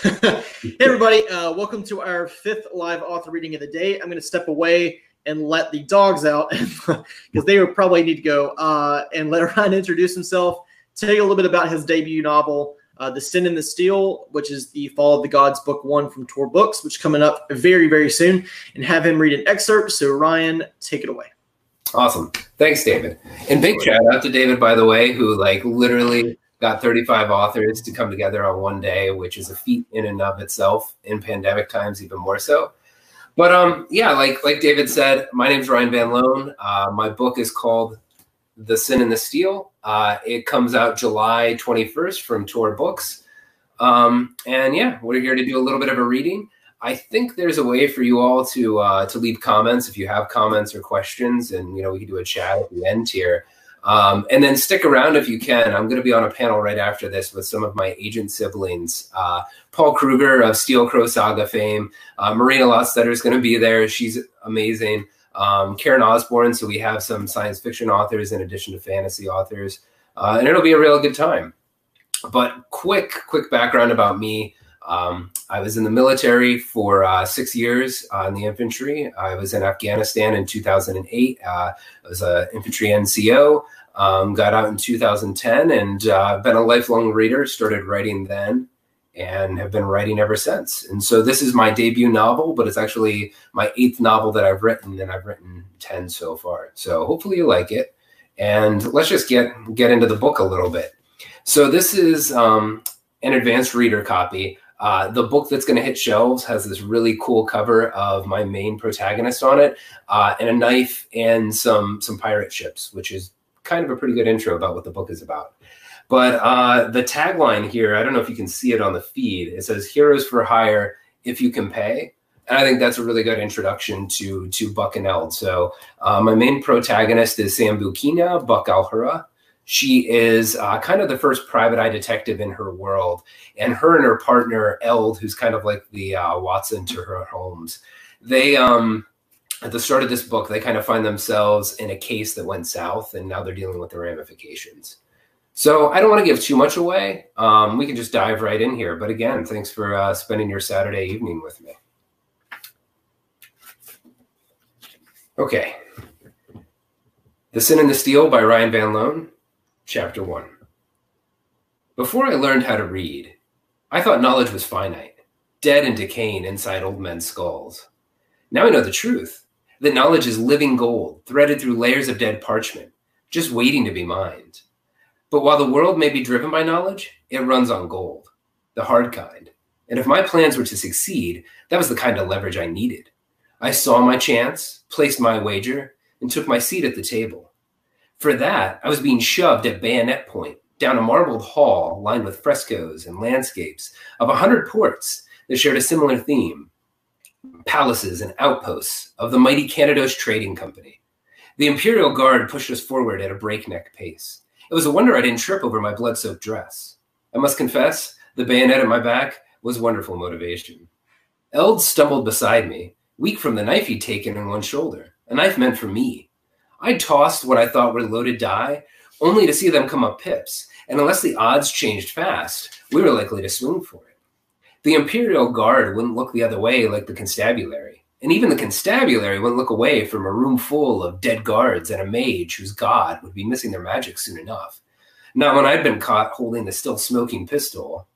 hey, everybody. Uh, welcome to our fifth live author reading of the day. I'm going to step away and let the dogs out because they would probably need to go uh, and let Ryan introduce himself, tell you a little bit about his debut novel, uh, The Sin and the Steel, which is the Fall of the Gods book one from Tor Books, which coming up very, very soon, and have him read an excerpt. So, Ryan, take it away. Awesome. Thanks, David. And big shout out to David, by the way, who like literally got 35 authors to come together on one day, which is a feat in and of itself in pandemic times, even more so. But um, yeah, like like David said, my name is Ryan Van Loan. Uh, my book is called The Sin and the Steel. Uh, it comes out July 21st from Tor Books. Um, and yeah, we're here to do a little bit of a reading. I think there's a way for you all to uh, to leave comments if you have comments or questions, and you know we can do a chat at the end here. Um, and then stick around if you can. I'm going to be on a panel right after this with some of my agent siblings. Uh, Paul Krueger of Steel Crow Saga fame. Uh, Marina Lostetter is going to be there. She's amazing. Um, Karen Osborne. So we have some science fiction authors in addition to fantasy authors. Uh, and it'll be a real good time. But quick, quick background about me. Um, I was in the military for uh, six years uh, in the infantry. I was in Afghanistan in 2008. Uh, I was an infantry NCO. Um, got out in 2010 and uh, been a lifelong reader. Started writing then and have been writing ever since. And so this is my debut novel, but it's actually my eighth novel that I've written, and I've written 10 so far. So hopefully you like it. And let's just get get into the book a little bit. So this is um, an advanced reader copy. Uh, the book that's going to hit shelves has this really cool cover of my main protagonist on it, uh, and a knife and some some pirate ships, which is kind of a pretty good intro about what the book is about. But uh, the tagline here, I don't know if you can see it on the feed. It says "Heroes for Hire if you can pay." And I think that's a really good introduction to to Buck and Eld. So uh, my main protagonist is Sambucina Buck Alhura. She is uh, kind of the first private eye detective in her world, and her and her partner Eld, who's kind of like the uh, Watson to her Holmes, they um, at the start of this book they kind of find themselves in a case that went south, and now they're dealing with the ramifications. So I don't want to give too much away. Um, we can just dive right in here. But again, thanks for uh, spending your Saturday evening with me. Okay. The Sin and the Steel by Ryan Van Loan. Chapter 1 Before I learned how to read, I thought knowledge was finite, dead and decaying inside old men's skulls. Now I know the truth that knowledge is living gold, threaded through layers of dead parchment, just waiting to be mined. But while the world may be driven by knowledge, it runs on gold, the hard kind. And if my plans were to succeed, that was the kind of leverage I needed. I saw my chance, placed my wager, and took my seat at the table. For that, I was being shoved at bayonet point down a marbled hall lined with frescoes and landscapes of a hundred ports that shared a similar theme palaces and outposts of the mighty Canados Trading Company. The Imperial Guard pushed us forward at a breakneck pace. It was a wonder I didn't trip over my blood soaked dress. I must confess, the bayonet at my back was wonderful motivation. Eld stumbled beside me, weak from the knife he'd taken in one shoulder, a knife meant for me. I tossed what I thought were loaded die, only to see them come up pips. And unless the odds changed fast, we were likely to swing for it. The Imperial Guard wouldn't look the other way like the constabulary. And even the constabulary wouldn't look away from a room full of dead guards and a mage whose god would be missing their magic soon enough. Not when I'd been caught holding the still smoking pistol.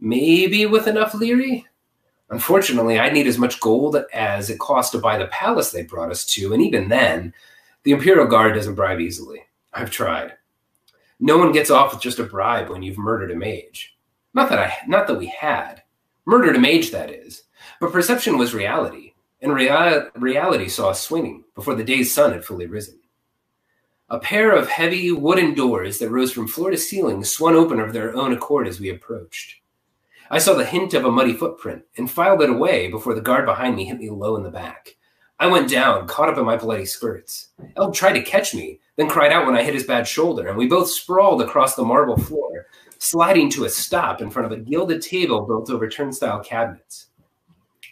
Maybe with enough leery? Unfortunately, I'd need as much gold as it cost to buy the palace they brought us to, and even then, the Imperial Guard doesn't bribe easily. I've tried. No one gets off with just a bribe when you've murdered a mage. Not that I not that we had. Murdered a mage, that is. But perception was reality, and rea- reality saw us swinging before the day's sun had fully risen. A pair of heavy wooden doors that rose from floor to ceiling swung open of their own accord as we approached. I saw the hint of a muddy footprint and filed it away before the guard behind me hit me low in the back. I went down, caught up in my bloody skirts. Eld tried to catch me, then cried out when I hit his bad shoulder, and we both sprawled across the marble floor, sliding to a stop in front of a gilded table built over turnstile cabinets.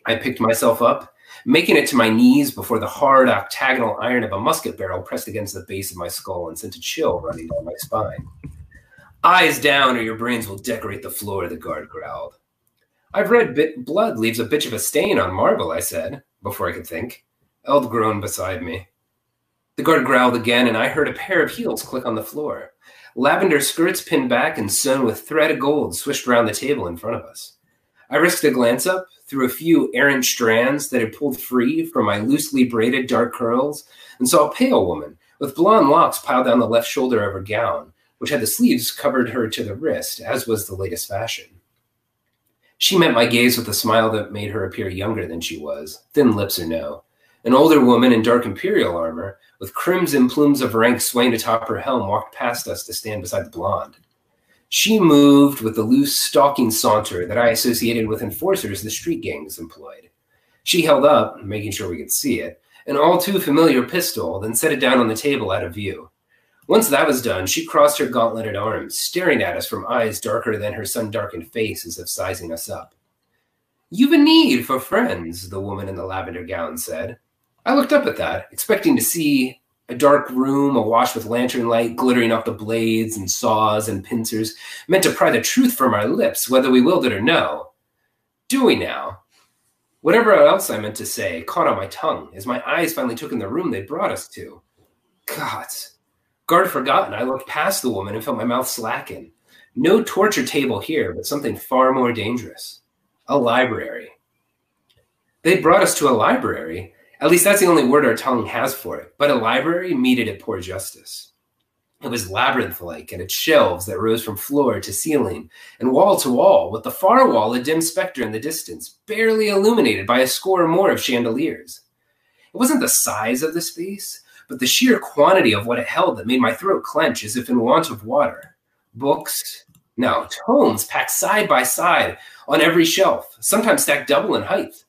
I picked myself up, making it to my knees before the hard octagonal iron of a musket barrel pressed against the base of my skull and sent a chill running down my spine. Eyes down, or your brains will decorate the floor, the guard growled. I've read bit blood leaves a bitch of a stain on marble, I said, before I could think. Eld groaned beside me. The guard growled again, and I heard a pair of heels click on the floor. Lavender skirts pinned back and sewn with thread of gold swished around the table in front of us. I risked a glance up through a few errant strands that had pulled free from my loosely braided dark curls and saw a pale woman with blonde locks piled down the left shoulder of her gown, which had the sleeves covered her to the wrist, as was the latest fashion. She met my gaze with a smile that made her appear younger than she was, thin lips or no. An older woman in dark imperial armor, with crimson plumes of rank swaying atop her helm, walked past us to stand beside the blonde. She moved with the loose, stalking saunter that I associated with enforcers the street gangs employed. She held up, making sure we could see it, an all too familiar pistol, then set it down on the table out of view. Once that was done, she crossed her gauntleted arms, staring at us from eyes darker than her sun darkened face as if sizing us up. You've a need for friends, the woman in the lavender gown said. I looked up at that, expecting to see a dark room awash with lantern light glittering off the blades and saws and pincers, meant to pry the truth from our lips, whether we willed it or no. Do we now? Whatever else I meant to say caught on my tongue as my eyes finally took in the room they'd brought us to. Gods, Guard forgotten, I looked past the woman and felt my mouth slacken. No torture table here, but something far more dangerous a library. They brought us to a library. At least that's the only word our tongue has for it. But a library meted it poor justice. It was labyrinth like, and its shelves that rose from floor to ceiling and wall to wall, with the far wall a dim specter in the distance, barely illuminated by a score or more of chandeliers. It wasn't the size of the space, but the sheer quantity of what it held that made my throat clench as if in want of water. Books, no, tomes packed side by side on every shelf, sometimes stacked double in height.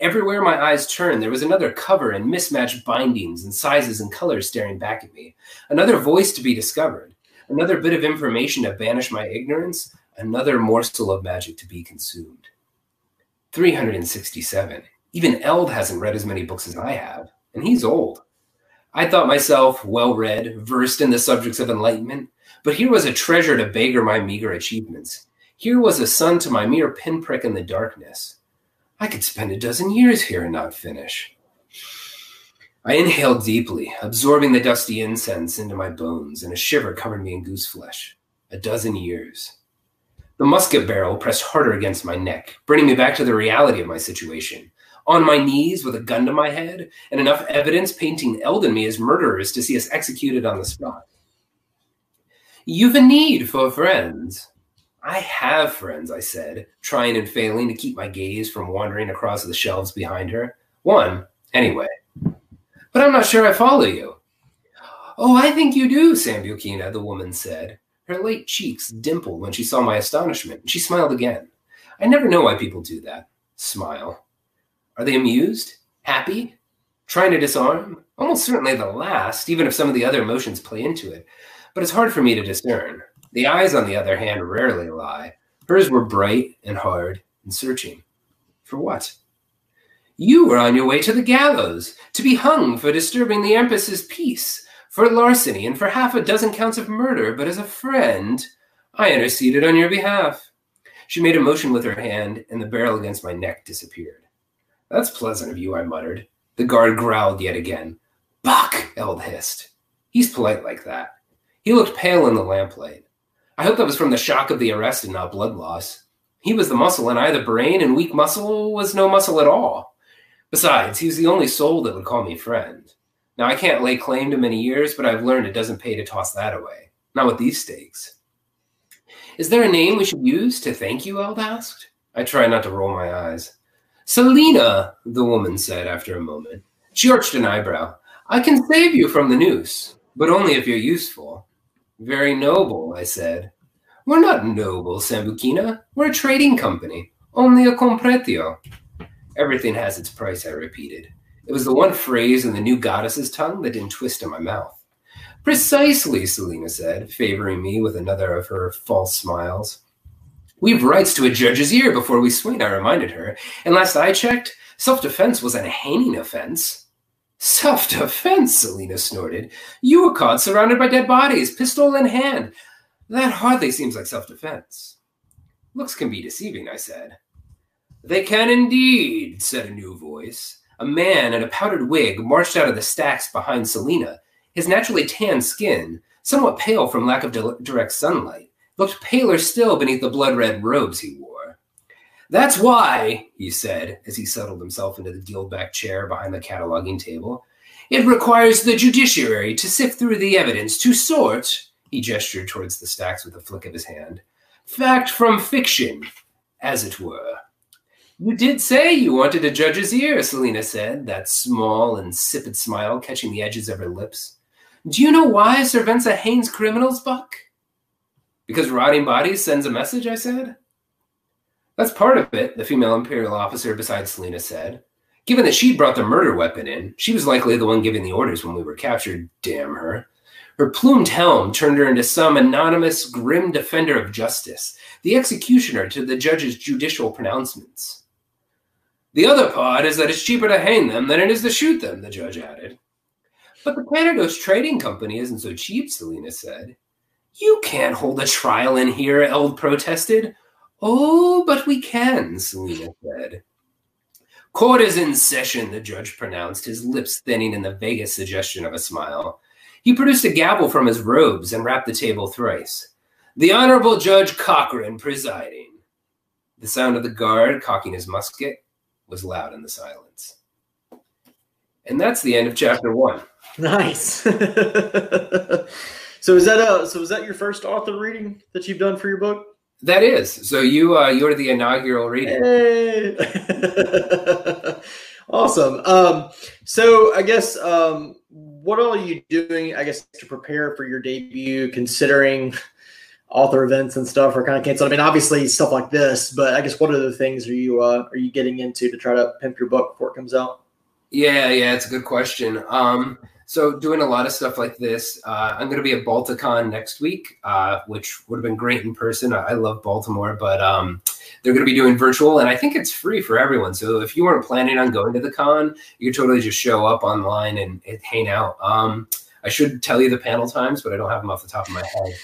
Everywhere my eyes turned, there was another cover and mismatched bindings and sizes and colors staring back at me, another voice to be discovered, another bit of information to banish my ignorance, another morsel of magic to be consumed. 367. Even Eld hasn't read as many books as I have, and he's old. I thought myself well read, versed in the subjects of enlightenment, but here was a treasure to beggar my meager achievements. Here was a sun to my mere pinprick in the darkness. I could spend a dozen years here and not finish. I inhaled deeply, absorbing the dusty incense into my bones, and a shiver covered me in goose flesh. A dozen years. The musket barrel pressed harder against my neck, bringing me back to the reality of my situation on my knees with a gun to my head and enough evidence painting Eld and me as murderers to see us executed on the spot. You've a need for friends. I have friends, I said, trying and failing to keep my gaze from wandering across the shelves behind her. One, anyway. But I'm not sure I follow you. Oh, I think you do, Sambucina, the woman said. Her late cheeks dimpled when she saw my astonishment. She smiled again. I never know why people do that. Smile. Are they amused? Happy? Trying to disarm? Almost certainly the last, even if some of the other emotions play into it. But it's hard for me to discern. The eyes, on the other hand, rarely lie. Hers were bright and hard and searching. For what? You were on your way to the gallows, to be hung for disturbing the Empress's peace, for larceny, and for half a dozen counts of murder, but as a friend, I interceded on your behalf. She made a motion with her hand, and the barrel against my neck disappeared. That's pleasant of you, I muttered. The guard growled yet again. Buck, Eld hissed. He's polite like that. He looked pale in the lamplight. I hope that was from the shock of the arrest and not blood loss. He was the muscle in either brain, and weak muscle was no muscle at all. Besides, he was the only soul that would call me friend. Now, I can't lay claim to many years, but I've learned it doesn't pay to toss that away. Not with these stakes. Is there a name we should use to thank you? Eld asked. I tried not to roll my eyes. Selina, the woman said after a moment. She arched an eyebrow. I can save you from the noose, but only if you're useful. Very noble, I said. We're not noble, Sambucina. We're a trading company. Only a compretio. Everything has its price, I repeated. It was the one phrase in the new goddess's tongue that didn't twist in my mouth. Precisely, Selina said, favoring me with another of her false smiles. We've rights to a judge's ear before we swing, I reminded her. And last I checked, self defense was a hanging offense. Self defense, Selina snorted. You were caught surrounded by dead bodies, pistol in hand. That hardly seems like self defense. Looks can be deceiving, I said. They can indeed, said a new voice. A man in a powdered wig marched out of the stacks behind Selina. His naturally tanned skin, somewhat pale from lack of di- direct sunlight, looked paler still beneath the blood red robes he wore. That's why, he said as he settled himself into the deal back chair behind the cataloging table. It requires the judiciary to sift through the evidence, to sort, he gestured towards the stacks with a flick of his hand, fact from fiction, as it were. You did say you wanted a judge's ear, Selina said, that small, insipid smile catching the edges of her lips. Do you know why Servenza hangs criminals, Buck? Because rotting bodies sends a message, I said. That's part of it, the female Imperial officer beside Selina said. Given that she'd brought the murder weapon in, she was likely the one giving the orders when we were captured, damn her. Her plumed helm turned her into some anonymous, grim defender of justice, the executioner to the judge's judicial pronouncements. The other part is that it's cheaper to hang them than it is to shoot them, the judge added. But the Thanatos Trading Company isn't so cheap, Selina said. You can't hold a trial in here, Eld protested. Oh, but we can, Selina said. Court is in session, the judge pronounced, his lips thinning in the vaguest suggestion of a smile. He produced a gavel from his robes and rapped the table thrice. The Honorable Judge Cochran presiding. The sound of the guard cocking his musket was loud in the silence. And that's the end of chapter one. Nice. so is that a so is that your first author reading that you've done for your book? That is. So you uh you're the inaugural reading. Hey. awesome. Um so I guess um what are you doing I guess to prepare for your debut considering author events and stuff are kind of canceled. I mean obviously stuff like this, but I guess what other things are you uh are you getting into to try to pimp your book before it comes out? Yeah, yeah, it's a good question. Um so doing a lot of stuff like this. Uh, I'm going to be at Balticon next week, uh, which would have been great in person. I love Baltimore, but um, they're going to be doing virtual, and I think it's free for everyone. So if you weren't planning on going to the con, you could totally just show up online and, hang out. Um, I should tell you the panel times, but I don't have them off the top of my head.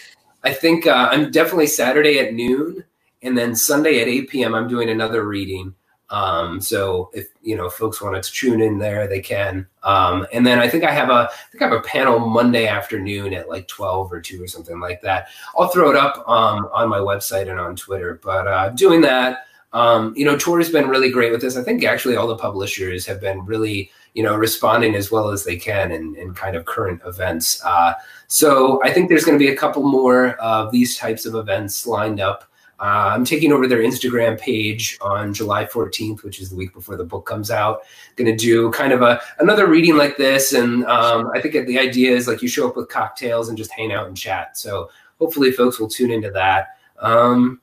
I think uh, I'm definitely Saturday at noon, and then Sunday at 8 p.m. I'm doing another reading. Um, so if you know folks wanted to tune in there, they can. Um, and then I think I have a I think I have a panel Monday afternoon at like twelve or two or something like that. I'll throw it up um, on my website and on Twitter. But uh, doing that, um, you know, Tor has been really great with this. I think actually all the publishers have been really you know responding as well as they can in, in kind of current events. Uh, so I think there's going to be a couple more of these types of events lined up. Uh, I'm taking over their Instagram page on July 14th, which is the week before the book comes out. Going to do kind of a another reading like this, and um, I think the idea is like you show up with cocktails and just hang out and chat. So hopefully, folks will tune into that. Um,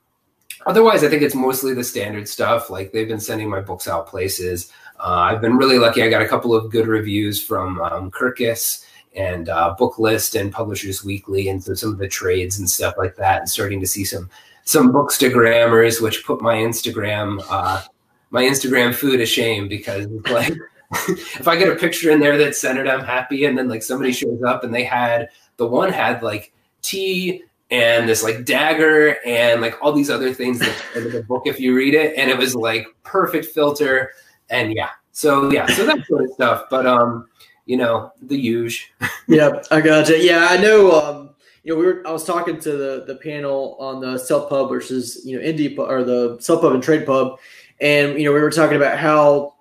otherwise, I think it's mostly the standard stuff. Like they've been sending my books out places. Uh, I've been really lucky. I got a couple of good reviews from um, Kirkus and uh, Booklist and Publishers Weekly, and so some of the trades and stuff like that, and starting to see some some bookstagrammers, which put my Instagram uh, my Instagram food to shame because like if I get a picture in there that's centered, I'm happy, and then like somebody shows up and they had the one had like tea and this like dagger and like all these other things in the book if you read it, and it was like perfect filter and yeah, so yeah, so that sort of stuff. But um, you know, the huge. yep, I gotcha. Yeah, I know. Um, you know, we were. I was talking to the the panel on the self pub versus you know indie or the self pub and trade pub, and you know we were talking about how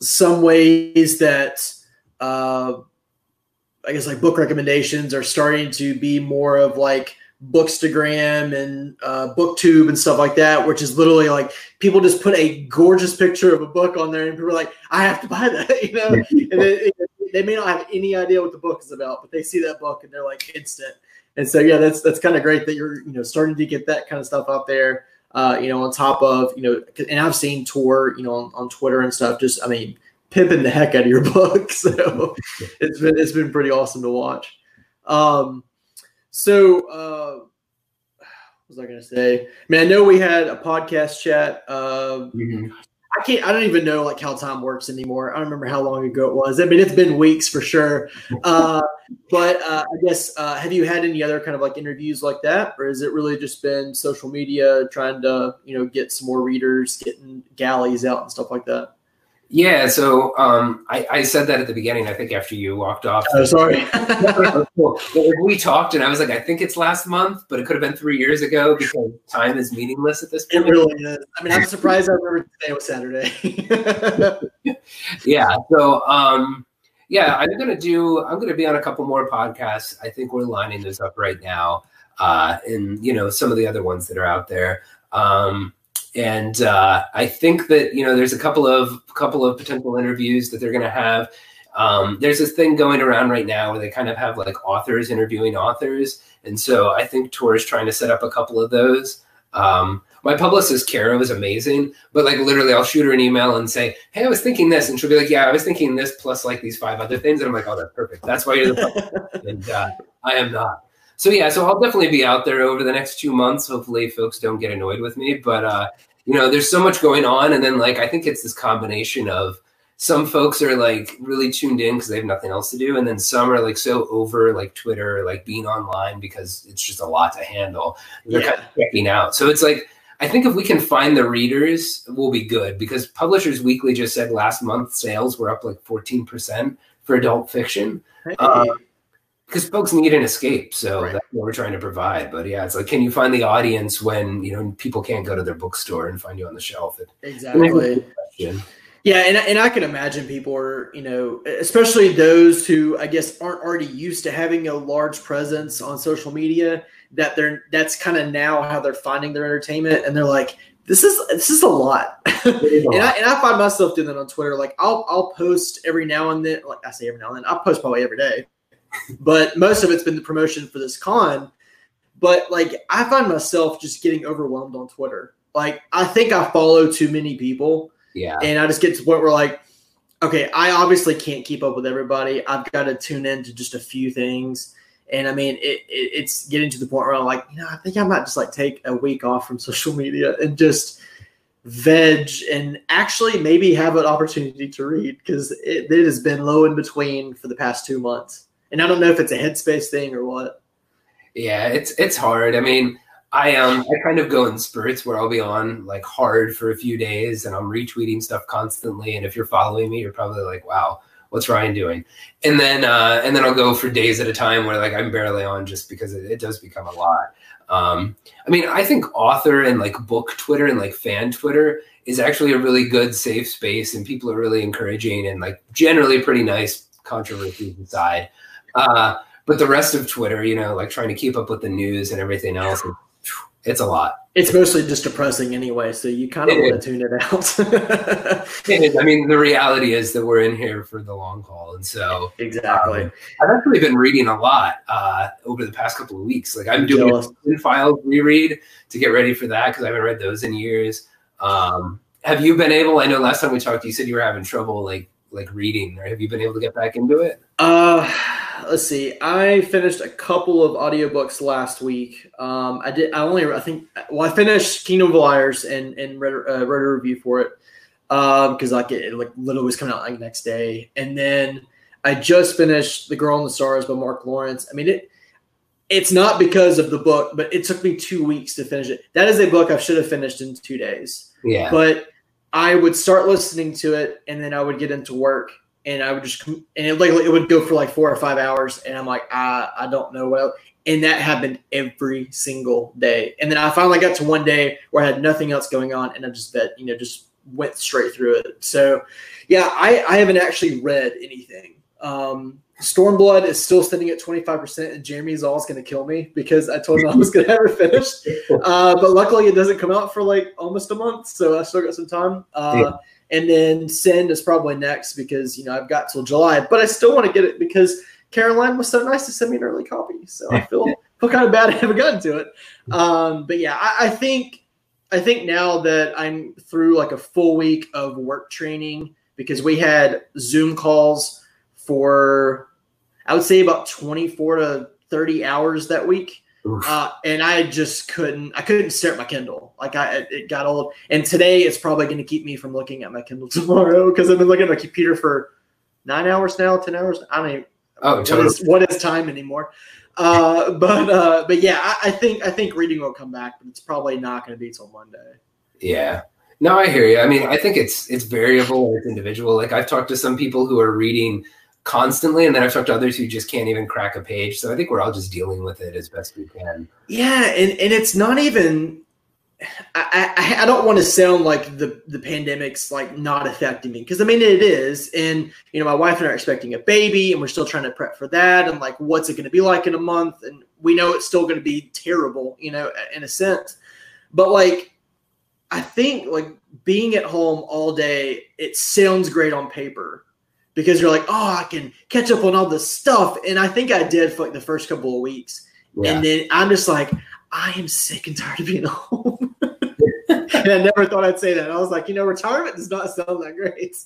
some ways that uh, I guess like book recommendations are starting to be more of like Bookstagram and uh, BookTube and stuff like that, which is literally like people just put a gorgeous picture of a book on there, and people are like, "I have to buy that," you know. and they, they may not have any idea what the book is about, but they see that book and they're like instant. And so, yeah, that's that's kind of great that you're you know starting to get that kind of stuff out there. Uh, you know, on top of you know, and I've seen Tor you know, on, on Twitter and stuff. Just, I mean, pimping the heck out of your book. So it's been it's been pretty awesome to watch. Um, so uh, what was I going to say? I mean, I know we had a podcast chat. Uh, mm-hmm. I can't. I don't even know like how time works anymore. I don't remember how long ago it was. I mean, it's been weeks for sure. Uh, but uh, I guess uh, have you had any other kind of like interviews like that, or has it really just been social media trying to you know get some more readers, getting galleys out and stuff like that? Yeah, so um, I, I, said that at the beginning. I think after you walked off. Oh, sorry. we talked, and I was like, I think it's last month, but it could have been three years ago because time is meaningless at this point. It really is. I mean, I'm surprised I remember today was Saturday. yeah. So, um, yeah, I'm gonna do. I'm gonna be on a couple more podcasts. I think we're lining those up right now, uh, and you know some of the other ones that are out there. Um, and uh, I think that you know there's a couple of couple of potential interviews that they're going to have. Um, there's this thing going around right now where they kind of have like authors interviewing authors, and so I think Tor is trying to set up a couple of those. Um, my publicist Kara was amazing, but like literally, I'll shoot her an email and say, "Hey, I was thinking this," and she'll be like, "Yeah, I was thinking this plus like these five other things," and I'm like, "Oh, that's perfect. That's why you're the and uh, I am not." So yeah, so I'll definitely be out there over the next two months. Hopefully, folks don't get annoyed with me, but uh, you know, there's so much going on, and then like I think it's this combination of some folks are like really tuned in because they have nothing else to do, and then some are like so over like Twitter, like being online because it's just a lot to handle. They're yeah. kind of checking out. So it's like I think if we can find the readers, we'll be good because Publishers Weekly just said last month sales were up like 14% for adult fiction. Hey. Um, because folks need an escape. So right. that's what we're trying to provide. But yeah, it's like, can you find the audience when you know people can't go to their bookstore and find you on the shelf? Exactly. Yeah, and, and I can imagine people are, you know, especially those who I guess aren't already used to having a large presence on social media. That they're that's kind of now how they're finding their entertainment, and they're like, this is this is a lot. and I and I find myself doing that on Twitter. Like I'll I'll post every now and then. Like I say every now and then. I'll post probably every day but most of it's been the promotion for this con. But like I find myself just getting overwhelmed on Twitter. Like I think I follow too many people. Yeah. And I just get to the point where like, okay, I obviously can't keep up with everybody. I've got to tune in to just a few things. And I mean, it, it, it's getting to the point where I'm like, you know, I think I might just like take a week off from social media and just veg and actually maybe have an opportunity to read because it, it has been low in between for the past two months and I don't know if it's a headspace thing or what. Yeah, it's it's hard. I mean, I um I kind of go in spurts where I'll be on like hard for a few days and I'm retweeting stuff constantly. And if you're following me, you're probably like, wow, what's Ryan doing? And then uh and then I'll go for days at a time where like I'm barely on just because it, it does become a lot. Um I mean, I think author and like book Twitter and like fan Twitter is actually a really good safe space and people are really encouraging and like generally pretty nice controversies aside. Uh, but the rest of Twitter, you know, like trying to keep up with the news and everything else, it's a lot. It's mostly just depressing anyway, so you kind of it want to tune it out. I mean, the reality is that we're in here for the long haul, and so exactly. Um, I've actually been reading a lot uh, over the past couple of weeks. Like I'm doing a file reread to get ready for that because I haven't read those in years. Um, have you been able? I know last time we talked, you said you were having trouble like like reading, or have you been able to get back into it? Uh let's see. I finished a couple of audiobooks last week. Um, I did. I only. I think. Well, I finished Kingdom of Liars and and read, uh, read a review for it because um, like it, it like literally was coming out like next day. And then I just finished The Girl and the Stars by Mark Lawrence. I mean it. It's not because of the book, but it took me two weeks to finish it. That is a book I should have finished in two days. Yeah. But I would start listening to it, and then I would get into work and I would just and it like it would go for like four or five hours, and I'm like, I I don't know what. Else. And that happened every single day. And then I finally got to one day where I had nothing else going on, and I just bet you know just went straight through it. So, yeah, I I haven't actually read anything. Um, Stormblood is still sitting at 25%, and Jeremy is going to kill me because I told him I was going to have it finished. Uh, but luckily, it doesn't come out for like almost a month, so I still got some time. Uh, yeah. And then Send is probably next because you know I've got till July, but I still want to get it because Caroline was so nice to send me an early copy. So I feel feel kind of bad I haven't gotten to it. Um, but yeah, I, I think I think now that I'm through like a full week of work training because we had Zoom calls for I would say about 24 to 30 hours that week. Uh, and I just couldn't. I couldn't stare at my Kindle. Like I, it got old. And today it's probably going to keep me from looking at my Kindle tomorrow because I've been looking at my computer for nine hours now, ten hours. I don't even. Oh, what is, what is time anymore? Uh, but uh, but yeah, I, I, think I think reading will come back, but it's probably not going to be till Monday. Yeah. No, I hear you. I mean, I think it's it's variable. It's individual. Like I've talked to some people who are reading constantly, and then I've talked to others who just can't even crack a page. So I think we're all just dealing with it as best we can. Yeah, and and it's not even. I, I, I don't want to sound like the the pandemic's like not affecting me because I mean it is, and you know my wife and I are expecting a baby, and we're still trying to prep for that, and like what's it going to be like in a month, and we know it's still going to be terrible, you know, in a sense, but like I think like being at home all day, it sounds great on paper, because you're like, oh, I can catch up on all this stuff. And I think I did for like the first couple of weeks. Yeah. And then I'm just like, I am sick and tired of being home. and I never thought I'd say that. I was like, you know, retirement does not sound that great.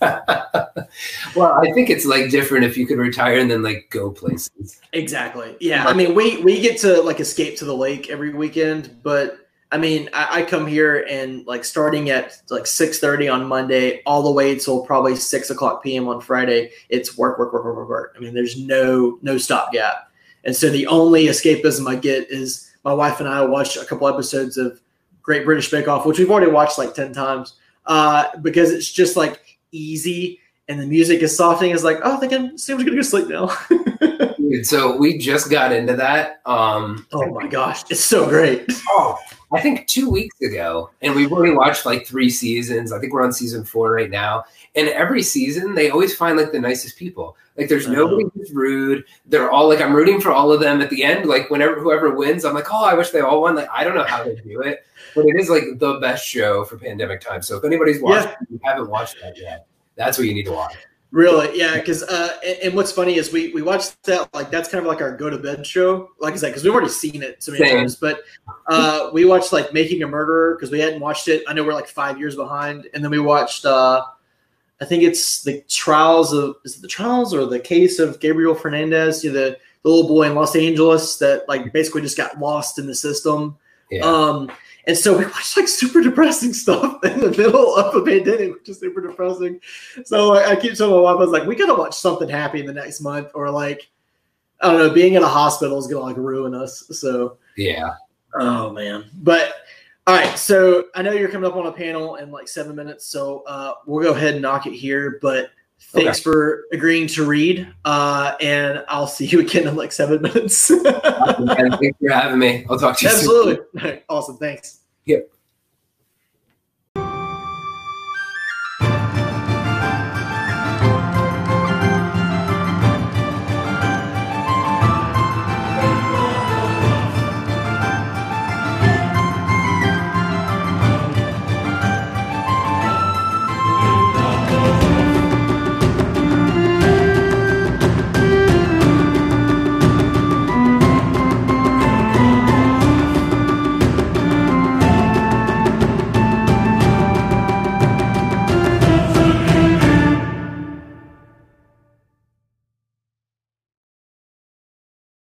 well, I think it's like different if you could retire and then like go places. Exactly. Yeah. I mean, we we get to like escape to the lake every weekend, but I mean, I, I, come here and like starting at like six thirty on Monday, all the way till probably six o'clock p.m. on Friday. It's work, work, work, work, work, work. I mean, there's no no stopgap, and so the only escapism I get is my wife and I watch a couple episodes of Great British Bake Off, which we've already watched like ten times, uh, because it's just like easy and the music is softening. It's like, oh, I think I'm seems gonna go to sleep now. Dude, so we just got into that. Um, oh my gosh, it's so great. Oh I think two weeks ago, and we've only watched like three seasons. I think we're on season four right now. And every season, they always find like the nicest people. Like there's uh-huh. nobody who's rude. They're all like I'm rooting for all of them at the end. Like whenever whoever wins, I'm like, oh, I wish they all won. Like I don't know how they do it, but it is like the best show for pandemic time. So if anybody's watching, yeah. you haven't watched that yet, that's what you need to watch. Really, yeah. Because uh, and, and, what's funny is we we watched that like that's kind of like our go to bed show. Like I said, because we've already seen it so many Same. times. But uh, we watched like Making a Murderer because we hadn't watched it. I know we're like five years behind, and then we watched. uh I think it's the trials of is it the trials or the case of Gabriel Fernandez, you know, the, the little boy in Los Angeles that like basically just got lost in the system. Yeah. Um, and so we watched like super depressing stuff in the middle of a pandemic, which is super depressing. So I, I keep telling my wife, I was like, we gotta watch something happy in the next month, or like, I don't know, being in a hospital is gonna like ruin us. So yeah. Oh man. But all right, so I know you're coming up on a panel in like seven minutes, so uh, we'll go ahead and knock it here. But thanks okay. for agreeing to read, uh, and I'll see you again in like seven minutes. Thanks for having me. I'll talk to you. Soon. Absolutely, awesome. Thanks. Yep.